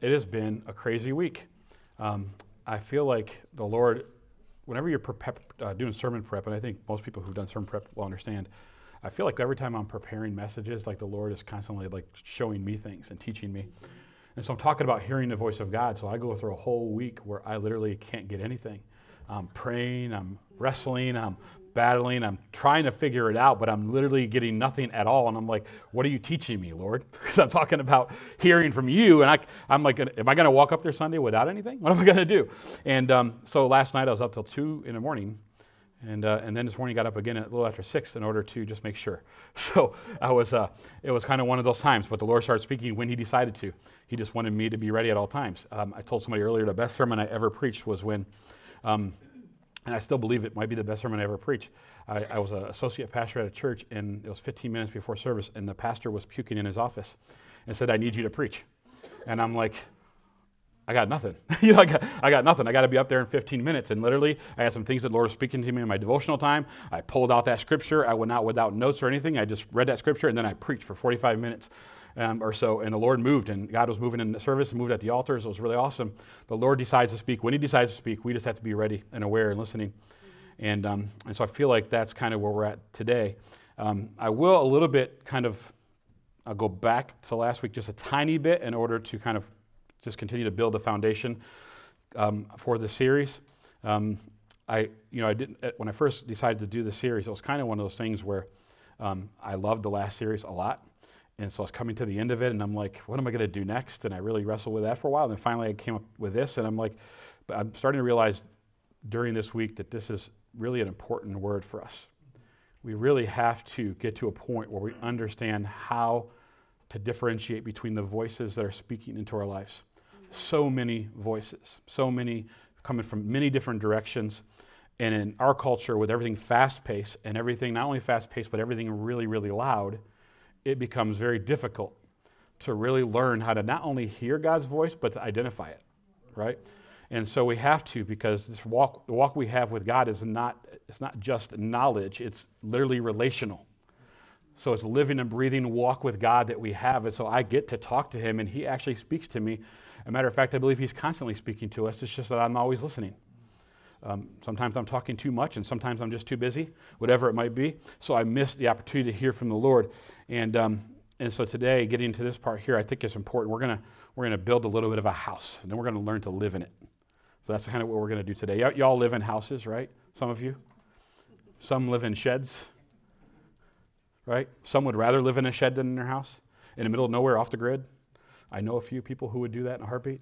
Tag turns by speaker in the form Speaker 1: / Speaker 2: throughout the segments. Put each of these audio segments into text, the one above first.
Speaker 1: it has been a crazy week. Um, I feel like the Lord, whenever you're prep, uh, doing sermon prep, and I think most people who've done sermon prep will understand, I feel like every time I'm preparing messages, like the Lord is constantly like showing me things and teaching me. And so I'm talking about hearing the voice of God. So I go through a whole week where I literally can't get anything. I'm praying, I'm wrestling, I'm battling, I'm trying to figure it out, but I'm literally getting nothing at all. And I'm like, what are you teaching me, Lord? Because I'm talking about hearing from you. And I, I'm like, am I going to walk up there Sunday without anything? What am I going to do? And um, so last night I was up till 2 in the morning. And, uh, and then this morning I got up again a little after 6 in order to just make sure. So I was, uh, it was kind of one of those times, but the Lord started speaking when He decided to. He just wanted me to be ready at all times. Um, I told somebody earlier the best sermon I ever preached was when um, and I still believe it might be the best sermon I ever preached. I, I was an associate pastor at a church, and it was 15 minutes before service, and the pastor was puking in his office and said, I need you to preach. And I'm like, I got nothing. you know, I got, I got nothing. I got to be up there in 15 minutes. And literally, I had some things that Lord was speaking to me in my devotional time. I pulled out that scripture. I went out without notes or anything. I just read that scripture, and then I preached for 45 minutes um, or so, and the Lord moved, and God was moving in the service, and moved at the altars. It was really awesome. The Lord decides to speak. When He decides to speak, we just have to be ready and aware and listening. And, um, and so I feel like that's kind of where we're at today. Um, I will a little bit kind of I'll go back to last week just a tiny bit in order to kind of just continue to build the foundation um, for the series. Um, I, you know, I didn't when I first decided to do the series. It was kind of one of those things where um, I loved the last series a lot, and so I was coming to the end of it, and I'm like, what am I going to do next? And I really wrestled with that for a while. And then finally, I came up with this, and I'm like, but I'm starting to realize during this week that this is really an important word for us. We really have to get to a point where we understand how to differentiate between the voices that are speaking into our lives. So many voices, so many coming from many different directions. And in our culture, with everything fast paced and everything not only fast paced, but everything really, really loud, it becomes very difficult to really learn how to not only hear God's voice, but to identify it, right? And so we have to because this walk, the walk we have with God is not, it's not just knowledge, it's literally relational. So it's living and breathing walk with God that we have. And so I get to talk to Him, and He actually speaks to me. As a matter of fact, I believe He's constantly speaking to us. It's just that I'm always listening. Um, sometimes I'm talking too much, and sometimes I'm just too busy, whatever it might be. So I miss the opportunity to hear from the Lord. And, um, and so today, getting to this part here, I think is important. We're going we're gonna build a little bit of a house, and then we're going to learn to live in it. So that's kind of what we're going to do today. Y- y'all live in houses, right? Some of you? Some live in sheds, right? Some would rather live in a shed than in their house, in the middle of nowhere, off the grid. I know a few people who would do that in a heartbeat.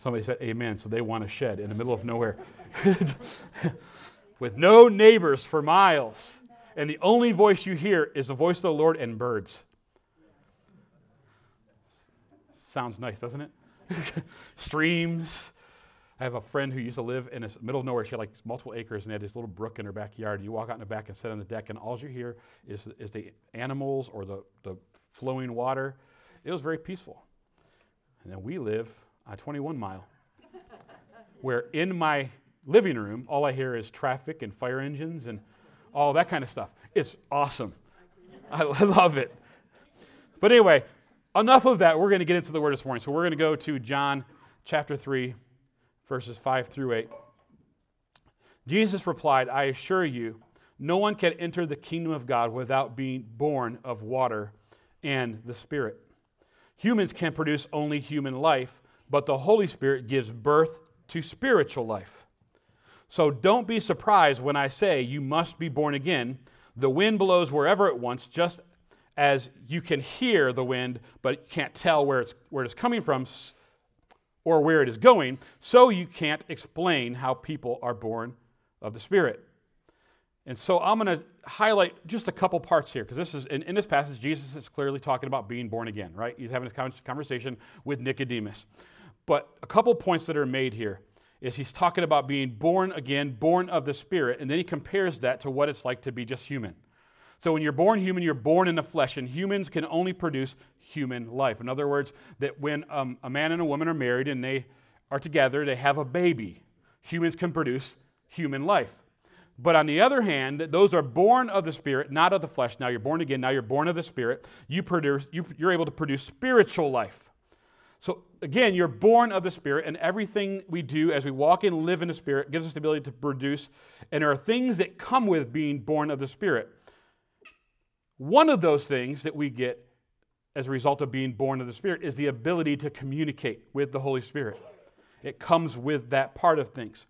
Speaker 1: Somebody said amen, so they want a shed in the middle of nowhere with no neighbors for miles. And the only voice you hear is the voice of the Lord and birds. Sounds nice, doesn't it? Streams, I have a friend who used to live in the middle of nowhere. She had like multiple acres and had this little brook in her backyard. You walk out in the back and sit on the deck, and all you hear is, is the animals or the, the flowing water. It was very peaceful. And then we live on 21 Mile, where in my living room, all I hear is traffic and fire engines and all that kind of stuff. It's awesome. I love it. But anyway, enough of that. We're going to get into the word this morning. So we're going to go to John chapter 3 verses 5 through 8. Jesus replied, I assure you, no one can enter the kingdom of God without being born of water and the Spirit. Humans can produce only human life, but the Holy Spirit gives birth to spiritual life. So don't be surprised when I say you must be born again. The wind blows wherever it wants, just as you can hear the wind, but can't tell where it's, where it's coming from or where it is going, so you can't explain how people are born of the Spirit. And so I'm going to highlight just a couple parts here, because this is in, in, this passage, Jesus is clearly talking about being born again, right? He's having this conversation with Nicodemus. But a couple points that are made here is he's talking about being born again, born of the Spirit, and then he compares that to what it's like to be just human. So when you're born human, you're born in the flesh, and humans can only produce human life. In other words, that when um, a man and a woman are married and they are together, they have a baby. Humans can produce human life. But on the other hand, those are born of the Spirit, not of the flesh. Now you're born again, now you're born of the Spirit. You produce, you, you're able to produce spiritual life. So again, you're born of the Spirit, and everything we do as we walk and live in the Spirit gives us the ability to produce. And there are things that come with being born of the Spirit. One of those things that we get as a result of being born of the Spirit is the ability to communicate with the Holy Spirit. It comes with that part of things.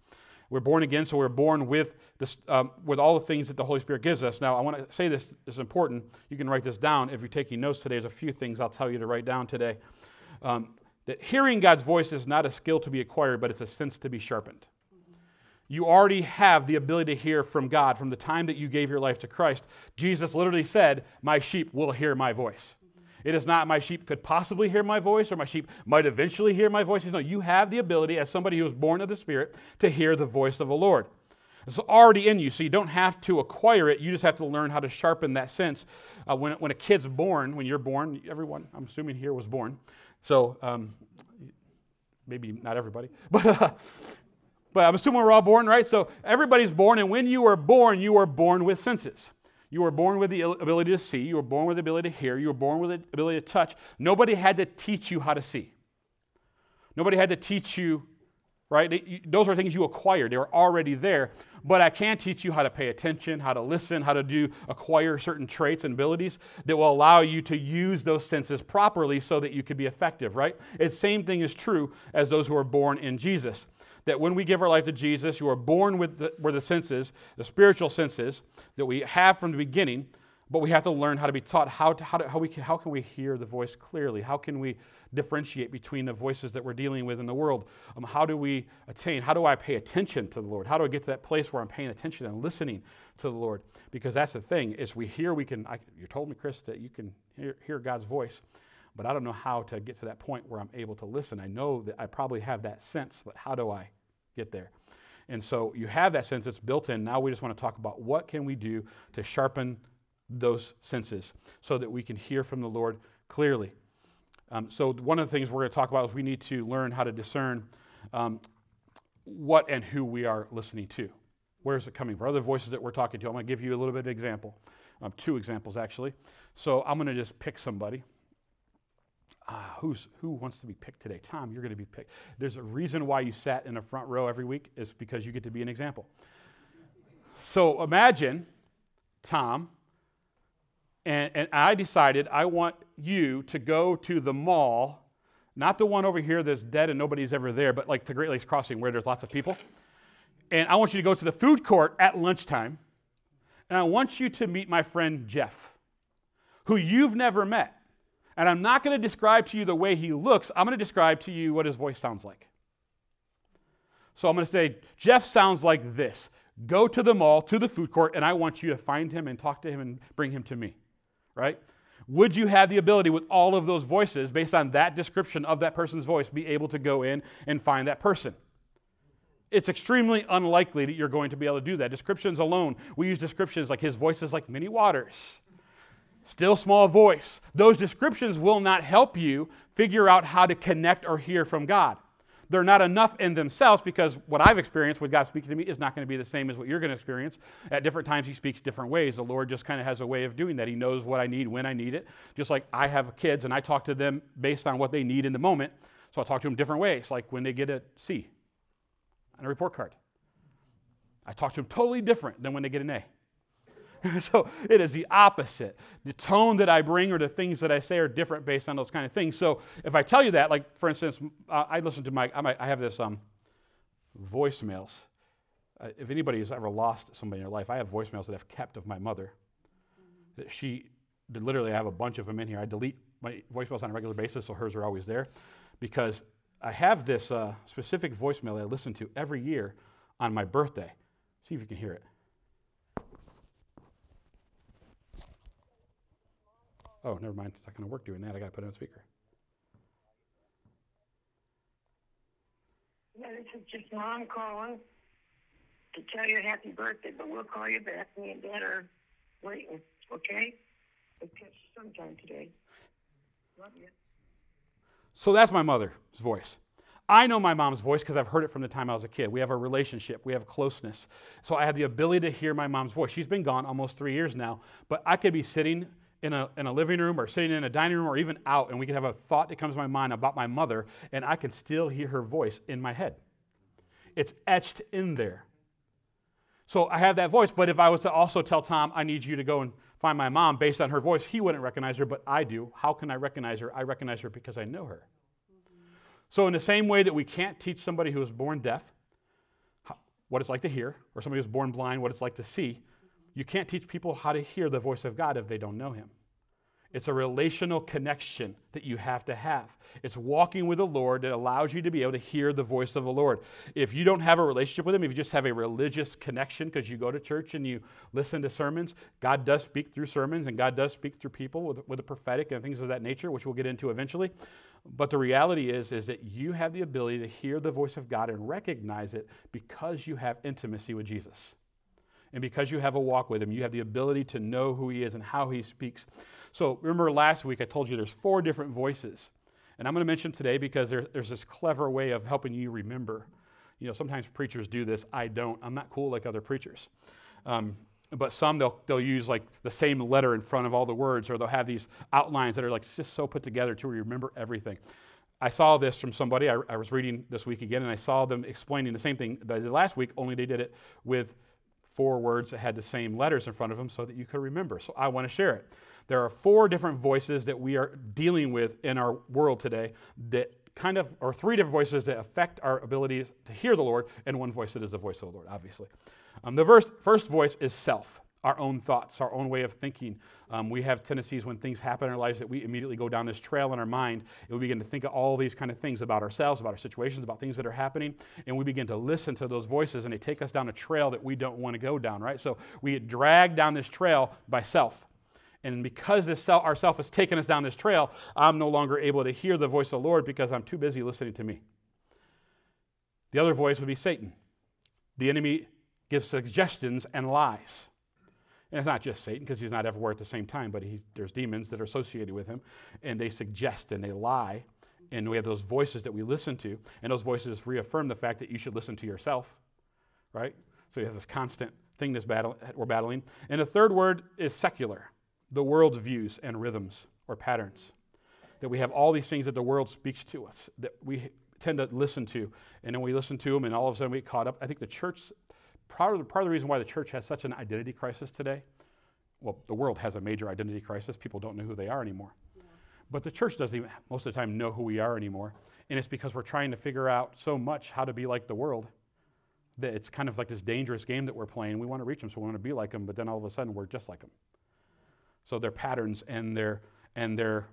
Speaker 1: We're born again, so we're born with, this, um, with all the things that the Holy Spirit gives us. Now, I want to say this is important. You can write this down. If you're taking notes today, there's a few things I'll tell you to write down today. Um, that hearing God's voice is not a skill to be acquired, but it's a sense to be sharpened. You already have the ability to hear from God from the time that you gave your life to Christ. Jesus literally said, My sheep will hear my voice. It is not my sheep could possibly hear my voice or my sheep might eventually hear my voice. No, you have the ability, as somebody who is born of the Spirit, to hear the voice of the Lord. It's already in you, so you don't have to acquire it. You just have to learn how to sharpen that sense. Uh, when, when a kid's born, when you're born, everyone, I'm assuming here, was born. So um, maybe not everybody, but, uh, but I'm assuming we're all born, right? So everybody's born, and when you are born, you are born with senses. You were born with the ability to see. You were born with the ability to hear. You were born with the ability to touch. Nobody had to teach you how to see. Nobody had to teach you, right? Those are things you acquire, They were already there. But I can teach you how to pay attention, how to listen, how to do acquire certain traits and abilities that will allow you to use those senses properly so that you can be effective, right? The same thing is true as those who are born in Jesus that when we give our life to Jesus, you are born with the, where the senses, the spiritual senses that we have from the beginning, but we have to learn how to be taught how, to, how, to, how, we can, how can we hear the voice clearly? How can we differentiate between the voices that we're dealing with in the world? Um, how do we attain? How do I pay attention to the Lord? How do I get to that place where I'm paying attention and listening to the Lord? Because that's the thing is we hear, we can, I, you told me, Chris, that you can hear, hear God's voice but I don't know how to get to that point where I'm able to listen. I know that I probably have that sense, but how do I get there? And so you have that sense, it's built in. Now we just want to talk about what can we do to sharpen those senses so that we can hear from the Lord clearly. Um, so one of the things we're going to talk about is we need to learn how to discern um, what and who we are listening to. Where is it coming from? Other voices that we're talking to. I'm going to give you a little bit of example, um, two examples actually. So I'm going to just pick somebody ah, who's, who wants to be picked today? Tom, you're going to be picked. There's a reason why you sat in the front row every week is because you get to be an example. So imagine, Tom, and, and I decided I want you to go to the mall, not the one over here that's dead and nobody's ever there, but like the Great Lakes Crossing where there's lots of people. And I want you to go to the food court at lunchtime, and I want you to meet my friend Jeff, who you've never met. And I'm not going to describe to you the way he looks, I'm going to describe to you what his voice sounds like. So I'm going to say, Jeff sounds like this. Go to the mall, to the food court, and I want you to find him and talk to him and bring him to me. Right? Would you have the ability with all of those voices, based on that description of that person's voice, be able to go in and find that person? It's extremely unlikely that you're going to be able to do that. Descriptions alone, we use descriptions like his voice is like many waters still small voice. Those descriptions will not help you figure out how to connect or hear from God. They're not enough in themselves because what I've experienced with God speaking to me is not going to be the same as what you're going to experience. At different times, He speaks different ways. The Lord just kind of has a way of doing that. He knows what I need when I need it. Just like I have kids and I talk to them based on what they need in the moment. So I talk to them different ways, like when they get a C on a report card. I talk to them totally different than when they get an A. so it is the opposite. The tone that I bring or the things that I say are different based on those kind of things. So if I tell you that, like for instance, uh, I listen to my, I, have this um, voicemails. Uh, if anybody has ever lost somebody in their life, I have voicemails that I've kept of my mother. That she, literally, I have a bunch of them in here. I delete my voicemails on a regular basis, so hers are always there, because I have this uh, specific voicemail that I listen to every year on my birthday. See if you can hear it. Oh, never mind. It's not going to work doing that. I got to put it on speaker.
Speaker 2: Yeah, this is just mom calling to tell you happy birthday, but we'll call you back. Me and dad are waiting, okay? We'll catch you sometime today. Love you.
Speaker 1: So that's my mother's voice. I know my mom's voice because I've heard it from the time I was a kid. We have a relationship, we have closeness. So I have the ability to hear my mom's voice. She's been gone almost three years now, but I could be sitting in a, in a living room or sitting in a dining room or even out, and we can have a thought that comes to my mind about my mother, and I can still hear her voice in my head. It's etched in there. So I have that voice, but if I was to also tell Tom, I need you to go and find my mom based on her voice, he wouldn't recognize her, but I do. How can I recognize her? I recognize her because I know her. So, in the same way that we can't teach somebody who was born deaf what it's like to hear, or somebody who's born blind what it's like to see, you can't teach people how to hear the voice of God if they don't know Him. It's a relational connection that you have to have. It's walking with the Lord that allows you to be able to hear the voice of the Lord. If you don't have a relationship with Him, if you just have a religious connection because you go to church and you listen to sermons, God does speak through sermons and God does speak through people with, with the prophetic and things of that nature, which we'll get into eventually. But the reality is, is that you have the ability to hear the voice of God and recognize it because you have intimacy with Jesus. And because you have a walk with him, you have the ability to know who he is and how he speaks. So remember last week I told you there's four different voices. And I'm going to mention today because there, there's this clever way of helping you remember. You know, sometimes preachers do this. I don't. I'm not cool like other preachers. Um, but some they'll, they'll use like the same letter in front of all the words, or they'll have these outlines that are like just so put together to remember everything. I saw this from somebody. I, I was reading this week again, and I saw them explaining the same thing that I did last week, only they did it with four words that had the same letters in front of them so that you could remember. So I want to share it. There are four different voices that we are dealing with in our world today that kind of, or three different voices that affect our abilities to hear the Lord, and one voice that is the voice of the Lord, obviously. Um, the first, first voice is self, our own thoughts, our own way of thinking. Um, we have tendencies when things happen in our lives that we immediately go down this trail in our mind and we begin to think of all these kind of things about ourselves, about our situations, about things that are happening, and we begin to listen to those voices and they take us down a trail that we don't want to go down, right? So we get dragged down this trail by self. And because this self, our self has taken us down this trail, I'm no longer able to hear the voice of the Lord because I'm too busy listening to me. The other voice would be Satan. The enemy gives suggestions and lies. And it's not just Satan, because he's not everywhere at the same time, but he, there's demons that are associated with him, and they suggest and they lie. And we have those voices that we listen to, and those voices reaffirm the fact that you should listen to yourself, right? So you have this constant thing this battle, we're battling. And the third word is secular, the world's views and rhythms or patterns. That we have all these things that the world speaks to us, that we tend to listen to, and then we listen to them, and all of a sudden we get caught up. I think the church part of, the, part of the reason why the church has such an identity crisis today, well, the world has a major identity crisis. People don't know who they are anymore. Yeah. But the church doesn't even, most of the time, know who we are anymore. And it's because we're trying to figure out so much how to be like the world that it's kind of like this dangerous game that we're playing. We want to reach them, so we want to be like them, but then all of a sudden we're just like them. So their patterns and their, and their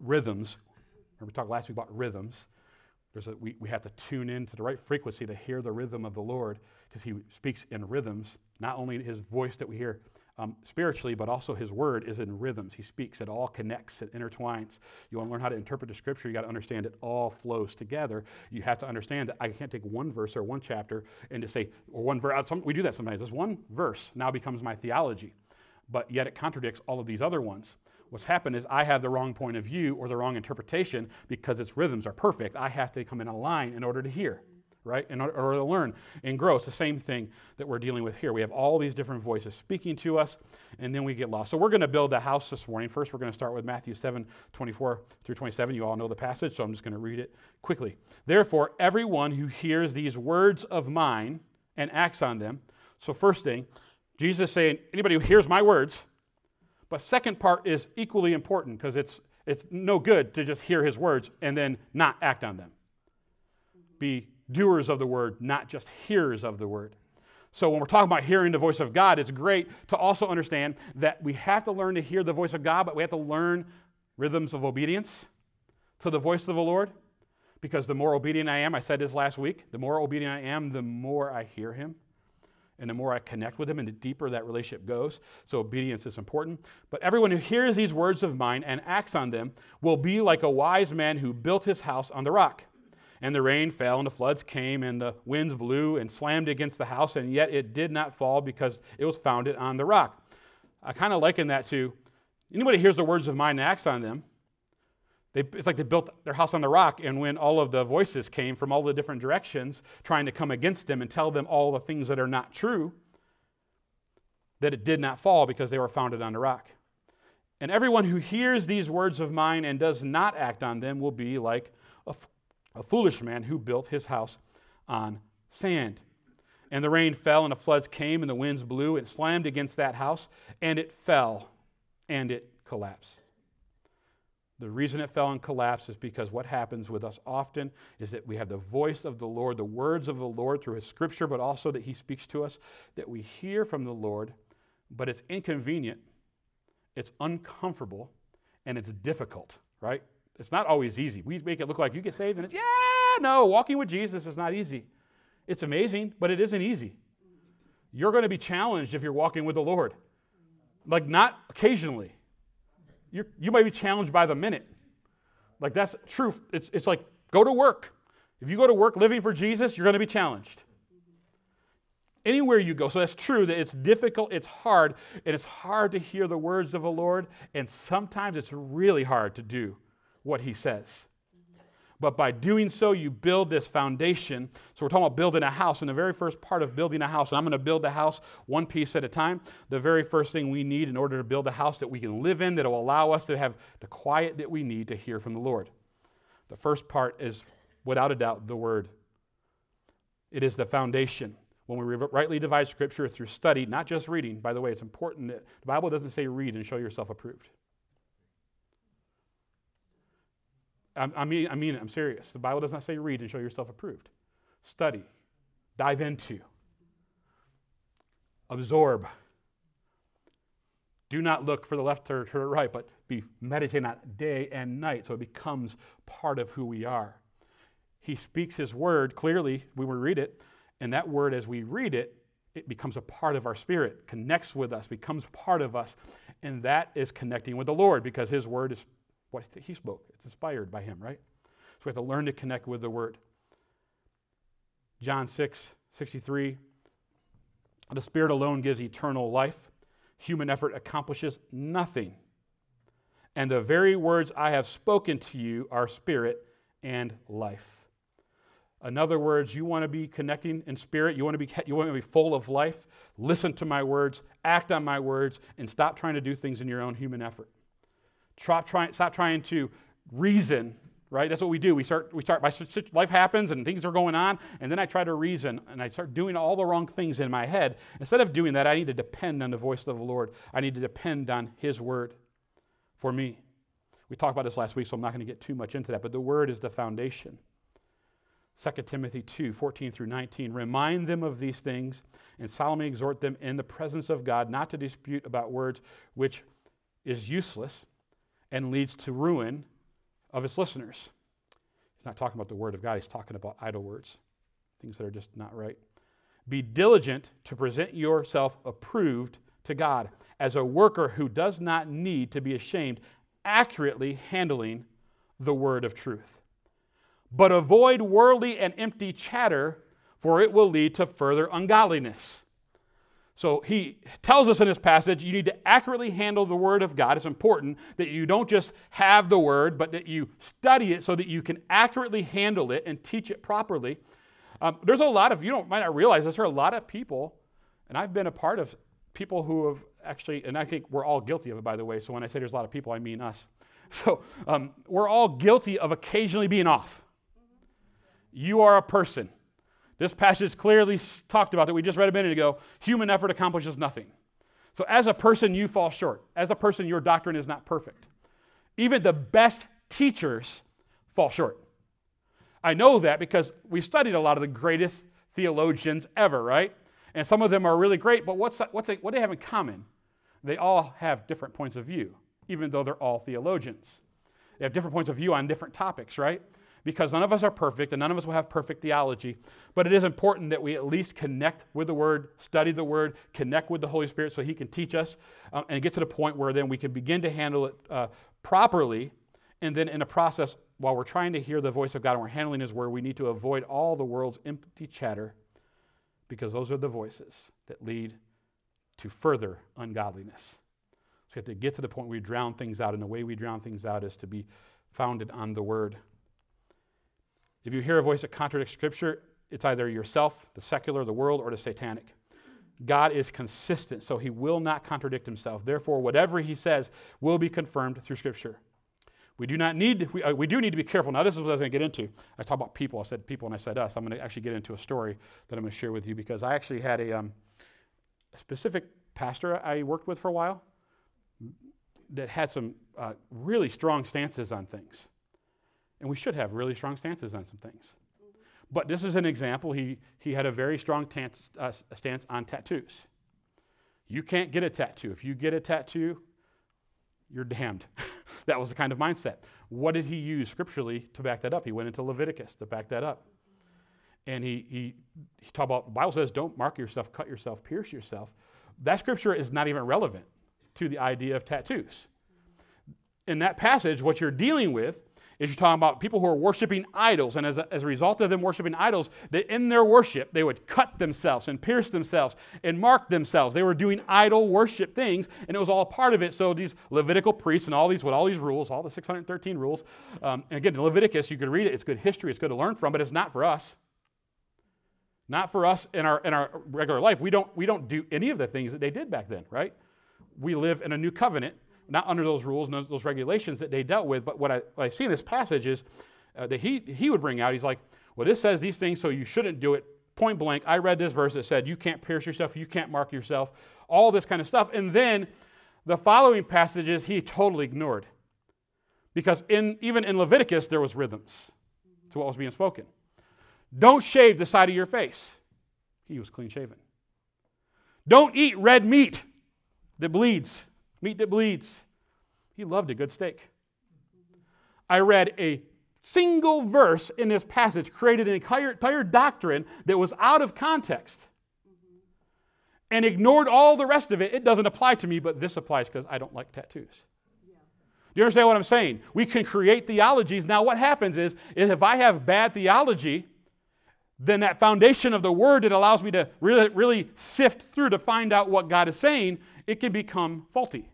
Speaker 1: rhythms, remember we talked last week about rhythms, there's a, we, we have to tune in to the right frequency to hear the rhythm of the Lord because he speaks in rhythms. Not only his voice that we hear um, spiritually, but also his word is in rhythms. He speaks, it all connects, it intertwines. You want to learn how to interpret the scripture, you got to understand it all flows together. You have to understand that I can't take one verse or one chapter and just say, or one verse, we do that sometimes. This one verse now becomes my theology, but yet it contradicts all of these other ones. What's happened is I have the wrong point of view or the wrong interpretation because its rhythms are perfect. I have to come in a line in order to hear, right? In order to learn and grow. It's the same thing that we're dealing with here. We have all these different voices speaking to us, and then we get lost. So we're going to build a house this morning. First, we're going to start with Matthew 7 24 through 27. You all know the passage, so I'm just going to read it quickly. Therefore, everyone who hears these words of mine and acts on them. So, first thing, Jesus saying, anybody who hears my words, but second part is equally important because it's, it's no good to just hear his words and then not act on them. Be doers of the word, not just hearers of the word. So when we're talking about hearing the voice of God, it's great to also understand that we have to learn to hear the voice of God, but we have to learn rhythms of obedience to the voice of the Lord. Because the more obedient I am, I said this last week, the more obedient I am, the more I hear him and the more I connect with him, and the deeper that relationship goes. So obedience is important. But everyone who hears these words of mine and acts on them will be like a wise man who built his house on the rock. And the rain fell, and the floods came, and the winds blew and slammed against the house, and yet it did not fall because it was founded on the rock. I kind of liken that to anybody hears the words of mine and acts on them, they, it's like they built their house on the rock, and when all of the voices came from all the different directions trying to come against them and tell them all the things that are not true, that it did not fall because they were founded on the rock. And everyone who hears these words of mine and does not act on them will be like a, f- a foolish man who built his house on sand. And the rain fell, and the floods came, and the winds blew and slammed against that house, and it fell, and it collapsed. The reason it fell and collapsed is because what happens with us often is that we have the voice of the Lord, the words of the Lord through His scripture, but also that He speaks to us, that we hear from the Lord, but it's inconvenient, it's uncomfortable, and it's difficult, right? It's not always easy. We make it look like you get saved and it's, yeah, no, walking with Jesus is not easy. It's amazing, but it isn't easy. You're going to be challenged if you're walking with the Lord. Like, not occasionally. You're, you might be challenged by the minute. Like, that's true. It's, it's like go to work. If you go to work living for Jesus, you're going to be challenged. Anywhere you go. So that's true that it's difficult, it's hard, and it's hard to hear the words of the Lord, and sometimes it's really hard to do what He says. But by doing so, you build this foundation. So we're talking about building a house. And the very first part of building a house, and I'm going to build the house one piece at a time. The very first thing we need in order to build a house that we can live in, that will allow us to have the quiet that we need to hear from the Lord. The first part is, without a doubt, the Word. It is the foundation. When we rightly divide Scripture through study, not just reading, by the way, it's important that the Bible doesn't say read and show yourself approved. I mean, I mean, it I'm serious. The Bible does not say read and show yourself approved. Study, dive into, absorb. Do not look for the left or to the right, but be meditating on day and night so it becomes part of who we are. He speaks his word clearly when we read it, and that word, as we read it, it becomes a part of our spirit, connects with us, becomes part of us. And that is connecting with the Lord because his word is what he spoke. It's inspired by him, right? So we have to learn to connect with the word. John 6, 63. The Spirit alone gives eternal life. Human effort accomplishes nothing. And the very words I have spoken to you are spirit and life. In other words, you want to be connecting in spirit, you want to be, you want to be full of life. Listen to my words, act on my words, and stop trying to do things in your own human effort. Stop trying, stop trying to reason, right? That's what we do. We start, we start, my life happens and things are going on, and then I try to reason and I start doing all the wrong things in my head. Instead of doing that, I need to depend on the voice of the Lord. I need to depend on His word for me. We talked about this last week, so I'm not going to get too much into that, but the word is the foundation. 2 Timothy 2 14 through 19. Remind them of these things and solemnly exhort them in the presence of God not to dispute about words which is useless and leads to ruin of its listeners. He's not talking about the word of God, he's talking about idle words, things that are just not right. Be diligent to present yourself approved to God as a worker who does not need to be ashamed, accurately handling the word of truth. But avoid worldly and empty chatter, for it will lead to further ungodliness. So he tells us in this passage you need to accurately handle the Word of God. It's important that you don't just have the Word, but that you study it so that you can accurately handle it and teach it properly. Um, there's a lot of, you don't might not realize this, there are a lot of people, and I've been a part of people who have actually, and I think we're all guilty of it, by the way. So when I say there's a lot of people, I mean us. So um, we're all guilty of occasionally being off. You are a person. This passage clearly talked about that we just read a minute ago. Human effort accomplishes nothing. So, as a person, you fall short. As a person, your doctrine is not perfect. Even the best teachers fall short. I know that because we studied a lot of the greatest theologians ever, right? And some of them are really great, but what's, what's what do they have in common? They all have different points of view, even though they're all theologians. They have different points of view on different topics, right? Because none of us are perfect and none of us will have perfect theology. But it is important that we at least connect with the Word, study the Word, connect with the Holy Spirit so He can teach us uh, and get to the point where then we can begin to handle it uh, properly. And then in the process, while we're trying to hear the voice of God and we're handling His Word, we need to avoid all the world's empty chatter because those are the voices that lead to further ungodliness. So we have to get to the point where we drown things out, and the way we drown things out is to be founded on the Word. If you hear a voice that contradicts Scripture, it's either yourself, the secular, the world, or the satanic. God is consistent, so he will not contradict himself. Therefore, whatever he says will be confirmed through Scripture. We do not need, we, uh, we do need to be careful. Now, this is what I was going to get into. I talked about people. I said people and I said us. I'm going to actually get into a story that I'm going to share with you because I actually had a, um, a specific pastor I worked with for a while that had some uh, really strong stances on things. And we should have really strong stances on some things. But this is an example. He, he had a very strong tance, uh, stance on tattoos. You can't get a tattoo. If you get a tattoo, you're damned. that was the kind of mindset. What did he use scripturally to back that up? He went into Leviticus to back that up. And he, he, he talked about, the Bible says, don't mark yourself, cut yourself, pierce yourself. That scripture is not even relevant to the idea of tattoos. In that passage, what you're dealing with is you're talking about people who are worshiping idols. And as a, as a result of them worshiping idols, that in their worship, they would cut themselves and pierce themselves and mark themselves. They were doing idol worship things, and it was all part of it. So these Levitical priests and all these, with all these rules, all the 613 rules, um, and again, in Leviticus, you could read it. It's good history. It's good to learn from, but it's not for us. Not for us in our, in our regular life. We don't, we don't do any of the things that they did back then, right? We live in a new covenant not under those rules and those, regulations that they dealt with. But what I, what I see in this passage is uh, that he, he would bring out, he's like, well, this says these things, so you shouldn't do it. Point blank, I read this verse that said, you can't pierce yourself, you can't mark yourself, all this kind of stuff. And then the following passages he totally ignored. Because in, even in Leviticus, there was rhythms to what was being spoken. Don't shave the side of your face. He was clean shaven. Don't eat red meat that bleeds meat that bleeds. He loved a good steak. I read a single verse in this passage, created an entire, entire doctrine that was out of context and ignored all the rest of it. It doesn't apply to me, but this applies because I don't like tattoos. Do you understand what I'm saying? We can create theologies. Now, what happens is, is if I have bad theology, then that foundation of the word that allows me to really, really sift through to find out what God is saying, it can become faulty.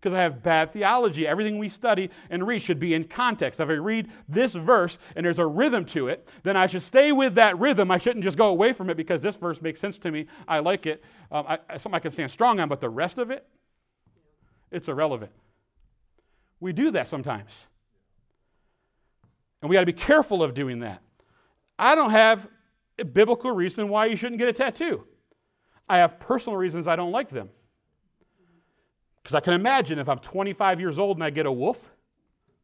Speaker 1: Because I have bad theology. Everything we study and read should be in context. If I read this verse and there's a rhythm to it, then I should stay with that rhythm. I shouldn't just go away from it because this verse makes sense to me. I like it. Um, I, something I can stand strong on, but the rest of it, it's irrelevant. We do that sometimes. And we got to be careful of doing that. I don't have a biblical reason why you shouldn't get a tattoo. I have personal reasons I don't like them. Because I can imagine if I'm 25 years old and I get a wolf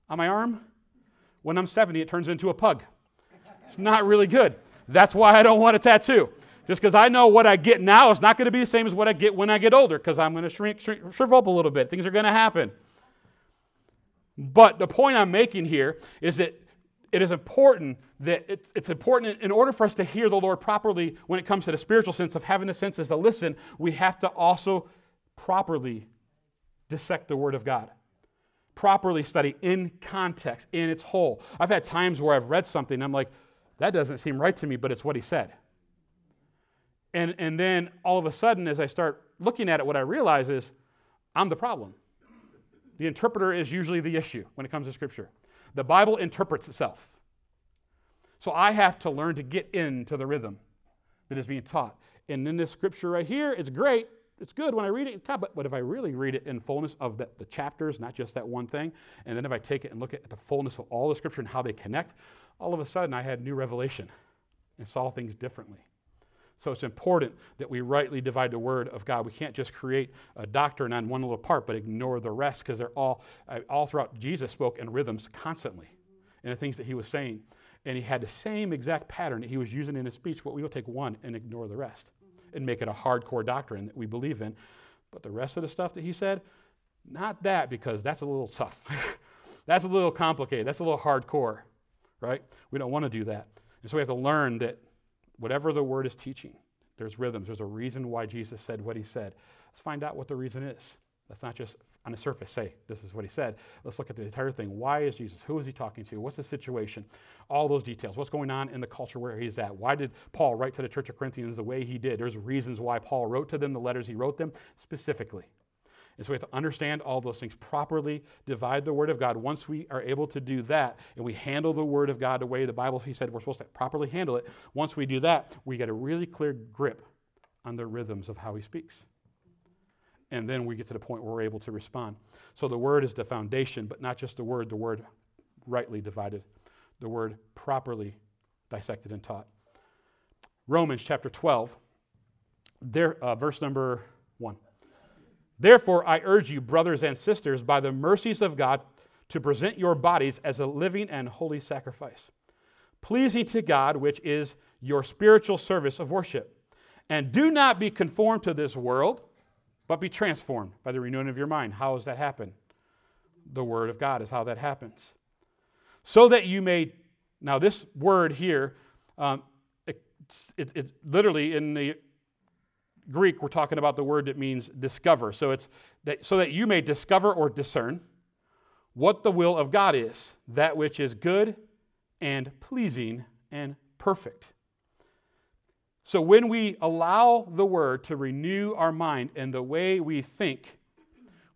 Speaker 1: on my arm, when I'm 70, it turns into a pug. It's not really good. That's why I don't want a tattoo. Just because I know what I get now is not going to be the same as what I get when I get older, because I'm going to shrink, shrink, shrivel up a little bit. Things are going to happen. But the point I'm making here is that it is important that it's, it's, important in order for us to hear the Lord properly when it comes to the spiritual sense of having the senses to listen, we have to also properly dissect the Word of God. Properly study in context, in its whole. I've had times where I've read something and I'm like, that doesn't seem right to me, but it's what he said. And, and then all of a sudden, as I start looking at it, what I realize is I'm the problem. The interpreter is usually the issue when it comes to Scripture. The Bible interprets itself. So I have to learn to get into the rhythm that is being taught. And in this scripture right here, it's great. It's good when I read it, but, but if I really read it in fullness of the, the chapters, not just that one thing, and then if I take it and look at the fullness of all the scripture and how they connect, all of a sudden I had new revelation and saw things differently. So it's important that we rightly divide the word of God. We can't just create a doctrine on one little part, but ignore the rest because they're all, uh, all throughout Jesus spoke in rhythms constantly in the things that he was saying. And he had the same exact pattern that he was using in his speech, but we will take one and ignore the rest and make it a hardcore doctrine that we believe in. But the rest of the stuff that he said, not that because that's a little tough. that's a little complicated. That's a little hardcore, right? We don't want to do that. And so we have to learn that whatever the word is teaching, there's rhythms. There's a reason why Jesus said what he said. Let's find out what the reason is. Let's not just on the surface say, this is what he said. Let's look at the entire thing. Why is Jesus? Who is he talking to? What's the situation? All those details. What's going on in the culture where he's at? Why did Paul write to the church of Corinthians the way he did? There's reasons why Paul wrote to them the letters he wrote them specifically. And so we have to understand all those things, properly divide the Word of God. Once we are able to do that and we handle the Word of God the way the Bible he said we're supposed to properly handle it, once we do that, we get a really clear grip on the rhythms of how he speaks. And then we get to the point where we're able to respond. So the word is the foundation, but not just the word, the word rightly divided, the word properly dissected and taught. Romans chapter 12, there, uh, verse number 1. Therefore, I urge you, brothers and sisters, by the mercies of God, to present your bodies as a living and holy sacrifice, pleasing to God, which is your spiritual service of worship. And do not be conformed to this world, but be transformed by the renewing of your mind. How does that happen? The Word of God is how that happens. So that you may, now this word here, um, it's, it, it's literally in the Greek, we're talking about the word that means discover. So it's that, so that you may discover or discern what the will of God is, that which is good and pleasing and perfect. So when we allow the word to renew our mind and the way we think,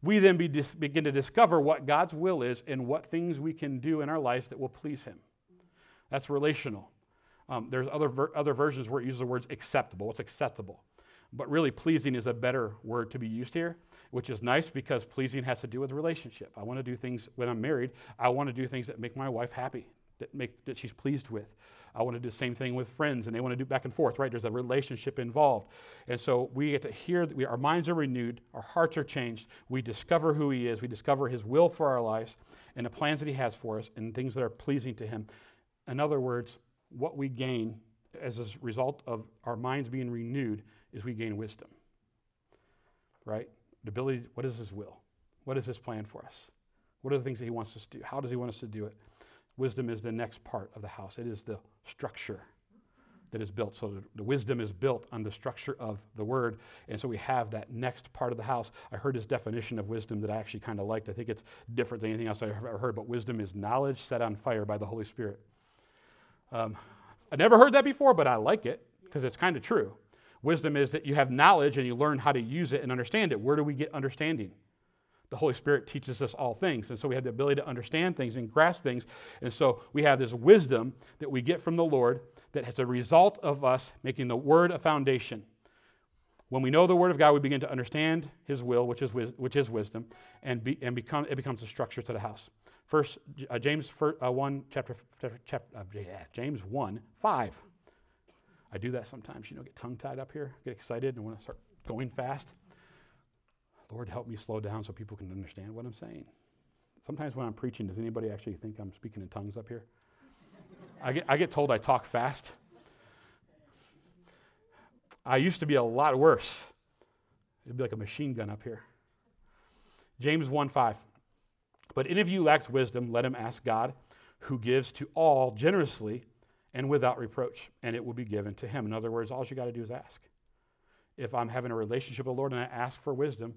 Speaker 1: we then be dis- begin to discover what God's will is and what things we can do in our lives that will please Him. That's relational. Um, there's other, ver- other versions where it uses the words acceptable. What's acceptable? But really, pleasing is a better word to be used here, which is nice because pleasing has to do with relationship. I want to do things when I'm married, I want to do things that make my wife happy, that, make, that she's pleased with. I want to do the same thing with friends, and they want to do back and forth, right? There's a relationship involved. And so we get to hear that we, our minds are renewed, our hearts are changed, we discover who He is, we discover His will for our lives, and the plans that He has for us, and things that are pleasing to Him. In other words, what we gain as a result of our minds being renewed is we gain wisdom. Right? The ability, what is his will? What is his plan for us? What are the things that he wants us to do? How does he want us to do it? Wisdom is the next part of the house. It is the structure that is built. So the, wisdom is built on the structure of the word. And so we have that next part of the house. I heard this definition of wisdom that I actually kind of liked. I think it's different than anything else I've ever heard, but wisdom is knowledge set on fire by the Holy Spirit. Um, I never heard that before, but I like it because it's kind of true. Wisdom is that you have knowledge and you learn how to use it and understand it. Where do we get understanding? The Holy Spirit teaches us all things. And so we have the ability to understand things and grasp things. And so we have this wisdom that we get from the Lord that has a result of us making the Word a foundation. When we know the Word of God, we begin to understand His will, which is, which is wisdom, and, be, and become, it becomes a structure to the house. First, uh, James uh, 1, chapter, chapter uh, James 1, 5. I do that sometimes, you know, get tongue tied up here, get excited, and want to start going fast. Lord, help me slow down so people can understand what I'm saying. Sometimes when I'm preaching, does anybody actually think I'm speaking in tongues up here? I, get, I get told I talk fast. I used to be a lot worse. It'd be like a machine gun up here. James 1 5. But any of you lacks wisdom, let him ask God, who gives to all generously and without reproach, and it will be given to him. In other words, all you got to do is ask. If I'm having a relationship with the Lord and I ask for wisdom,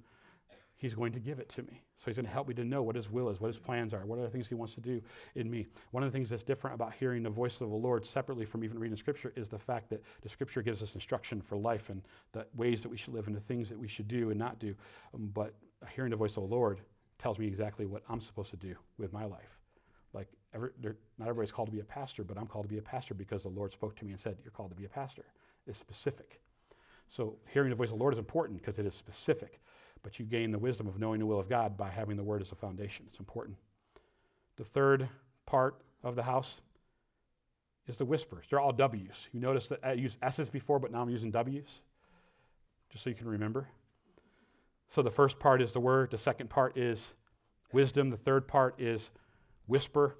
Speaker 1: He's going to give it to me. So He's going to help me to know what His will is, what His plans are, what are the things He wants to do in me. One of the things that's different about hearing the voice of the Lord separately from even reading Scripture is the fact that the Scripture gives us instruction for life and the ways that we should live and the things that we should do and not do. Um, but hearing the voice of the Lord tells me exactly what I'm supposed to do with my life. Like, every, not everybody's called to be a pastor, but I'm called to be a pastor because the Lord spoke to me and said, You're called to be a pastor. It's specific. So, hearing the voice of the Lord is important because it is specific. But you gain the wisdom of knowing the will of God by having the word as a foundation. It's important. The third part of the house is the whispers. They're all W's. You notice that I used S's before, but now I'm using W's, just so you can remember. So the first part is the word, the second part is wisdom, the third part is Whisper.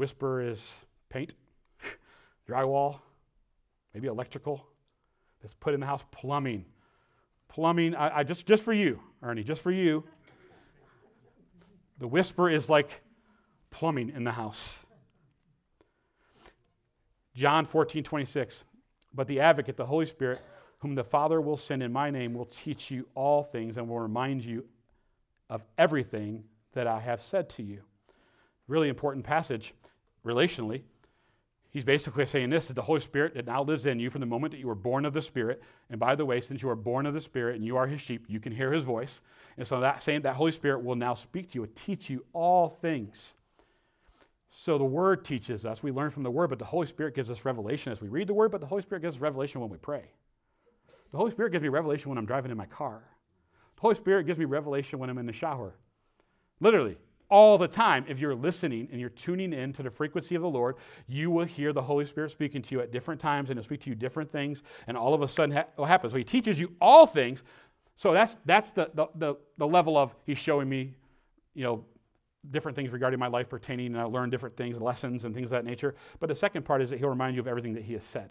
Speaker 1: Whisper is paint, drywall, maybe electrical. That's put in the house. Plumbing. Plumbing, I, I just, just for you, Ernie, just for you. The whisper is like plumbing in the house. John 14, 26. But the advocate, the Holy Spirit, whom the Father will send in my name, will teach you all things and will remind you of everything that I have said to you really important passage relationally. He's basically saying this is the Holy Spirit that now lives in you from the moment that you were born of the Spirit. And by the way, since you are born of the Spirit and you are his sheep, you can hear his voice. And so that saying that Holy Spirit will now speak to you and teach you all things. So the Word teaches us. We learn from the Word, but the Holy Spirit gives us revelation as we read the Word, but the Holy Spirit gives us revelation when we pray. The Holy Spirit gives me revelation when I'm driving in my car. The Holy Spirit gives me revelation when I'm in the shower. Literally, all the time. If you're listening and you're tuning in to the frequency of the Lord, you will hear the Holy Spirit speaking to you at different times and he'll speak to you different things. And all of a sudden, ha- what happens? So he teaches you all things. So that's, that's the, the, the, the level of he's showing me, you know, different things regarding my life pertaining, and I learn different things, lessons, and things of that nature. But the second part is that he'll remind you of everything that he has said.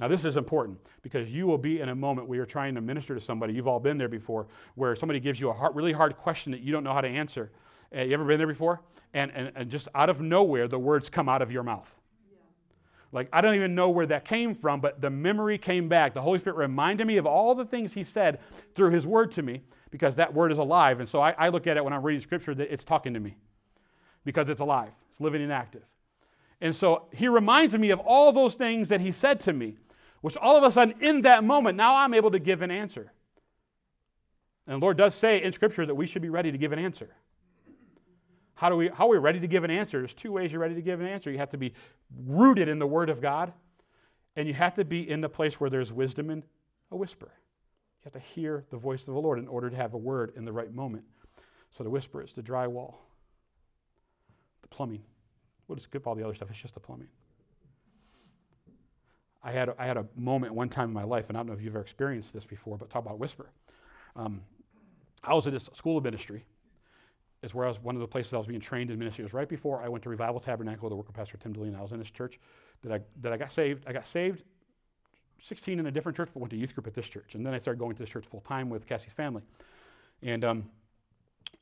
Speaker 1: Now, this is important because you will be in a moment where you're trying to minister to somebody. You've all been there before, where somebody gives you a hard, really hard question that you don't know how to answer. Uh, you ever been there before? And, and, and just out of nowhere, the words come out of your mouth. Like, I don't even know where that came from, but the memory came back. The Holy Spirit reminded me of all the things He said through His Word to me because that Word is alive. And so I, I look at it when I'm reading Scripture that it's talking to me because it's alive, it's living and active. And so He reminds me of all those things that He said to me, which all of a sudden, in that moment, now I'm able to give an answer. And the Lord does say in Scripture that we should be ready to give an answer. How, do we, how are we ready to give an answer? There's two ways you're ready to give an answer. You have to be rooted in the Word of God, and you have to be in the place where there's wisdom and a whisper. You have to hear the voice of the Lord in order to have a word in the right moment. So the whisper is the drywall, the plumbing. We'll just skip all the other stuff. It's just the plumbing. I had, a, I had a moment one time in my life, and I don't know if you've ever experienced this before, but talk about whisper. Um, I was at this school of ministry, is where I was one of the places I was being trained in ministry. It was right before I went to Revival Tabernacle, the work of Pastor Tim Deline. I was in this church that I that I got saved. I got saved 16 in a different church, but went to youth group at this church. And then I started going to this church full time with Cassie's family. And um,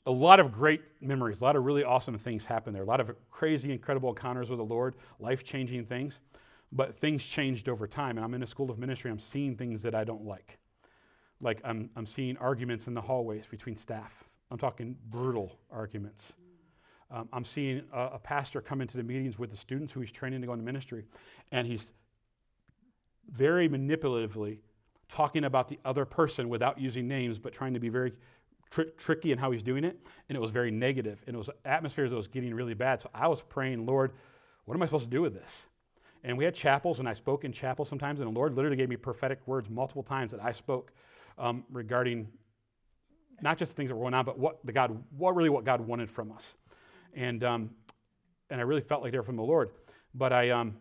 Speaker 1: a lot of great memories, a lot of really awesome things happened there, a lot of crazy, incredible encounters with the Lord, life changing things. But things changed over time. And I'm in a school of ministry, I'm seeing things that I don't like. Like I'm, I'm seeing arguments in the hallways between staff I'm talking brutal arguments. Um, I'm seeing a, a, pastor come into the meetings with the students who he's training to go into ministry, and he's very manipulatively talking about the other person without using names, but trying to be very tr- tricky in how he's doing it. And it was very negative, and it was atmosphere that was getting really bad. So I was praying, Lord, what am I supposed to do with this? And we had chapels, and I spoke in chapels sometimes, and the Lord literally gave me prophetic words multiple times that I spoke um, regarding not just the things that were going on, but what the God, what really what God wanted from us. And, um, and I really felt like they were from the Lord. But, I, um,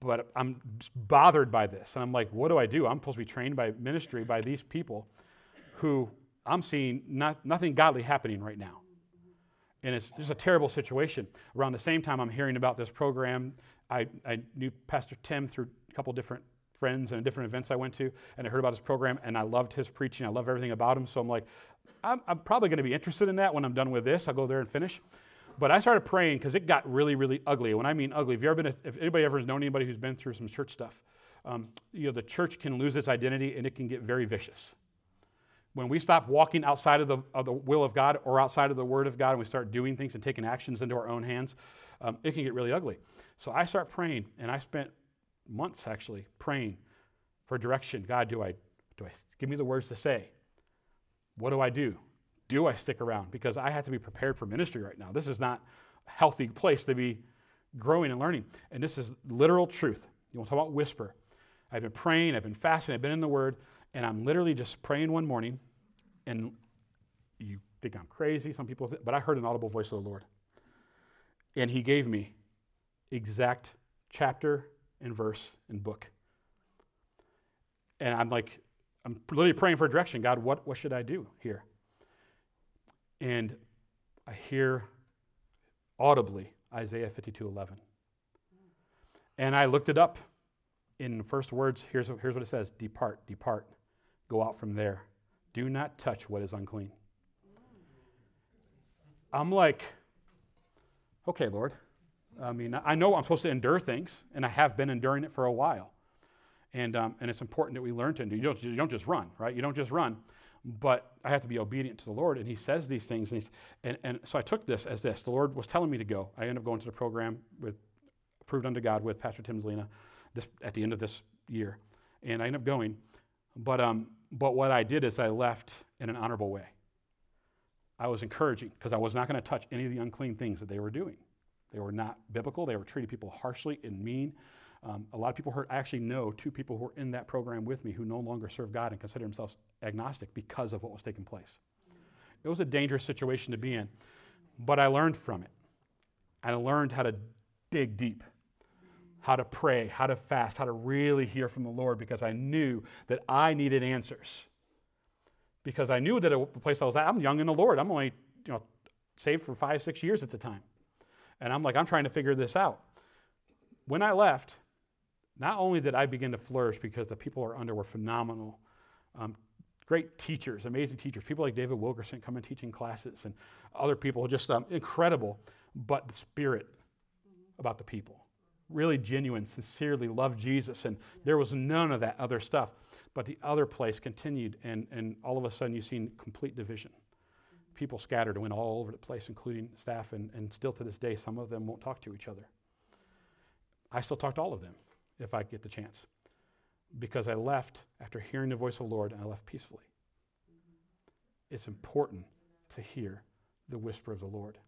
Speaker 1: but I'm bothered by this. And I'm like, what do I do? I'm supposed to be trained by ministry by these people who I'm seeing not, nothing godly happening right now. And it's just a terrible situation. Around the same time, I'm hearing about this program. I, I knew Pastor Tim through a couple different friends and different events I went to, and I heard about his program, and I loved his preaching. I love everything about him. So I'm like, I'm, I'm probably going to be interested in that when I'm done with this. I'll go there and finish. But I started praying because it got really, really ugly. When I mean ugly, if you ever been, if anybody ever has known anybody who's been through some church stuff, um, you know, the church can lose its identity and it can get very vicious. When we stop walking outside of the, of the will of God or outside of the Word of God and we start doing things and taking actions into our own hands, um, it can get really ugly. So I start praying, and I spent months actually praying for direction. God, do I, do I give me the words to say? What do I do? Do I stick around? Because I have to be prepared for ministry right now. This is not a healthy place to be growing and learning. And this is literal truth. You want to talk about whisper? I've been praying, I've been fasting, I've been in the Word, and I'm literally just praying one morning, and you think I'm crazy, some people, but I heard an audible voice of the Lord. And He gave me exact chapter and verse and book. And I'm like, I'm literally praying for direction. God, what, what should I do here? And I hear audibly Isaiah 52 11. And I looked it up in first words. Here's, here's what it says Depart, depart, go out from there. Do not touch what is unclean. I'm like, okay, Lord. I mean, I know I'm supposed to endure things, and I have been enduring it for a while. And, um, and it's important that we learn to do. You don't, you don't just run, right? You don't just run. But I have to be obedient to the Lord. And He says these things. And, and, and so I took this as this. The Lord was telling me to go. I ended up going to the program with approved unto God with Pastor Tim Zelina this, at the end of this year. And I ended up going. But, um, but what I did is I left in an honorable way. I was encouraging because I was not going to touch any of the unclean things that they were doing. They were not biblical. They were treating people harshly and mean. Um, a lot of people hurt. I actually know two people who were in that program with me who no longer serve God and consider themselves agnostic because of what was taking place. It was a dangerous situation to be in, but I learned from it. And I learned how to dig deep, how to pray, how to fast, how to really hear from the Lord because I knew that I needed answers. Because I knew that the place I was at, I'm young in the Lord. I'm only, you know, saved for five, six years at the time. And I'm like, I'm trying to figure this out. When I left, not only did I begin to flourish because the people are under were phenomenal, um, great teachers, amazing teachers, people like David Wilkerson come and teaching classes, and other people just um, incredible, but the spirit about the people. Really genuine, sincerely loved Jesus, and there was none of that other stuff. But the other place continued, and, and all of a sudden you seen complete division. People scattered and went all over the place, including staff, and, and still to this day, some of them won't talk to each other. I still talk to all of them if I get the chance. Because I left after hearing the voice of the Lord and I left peacefully. It's important to hear the whisper of the Lord.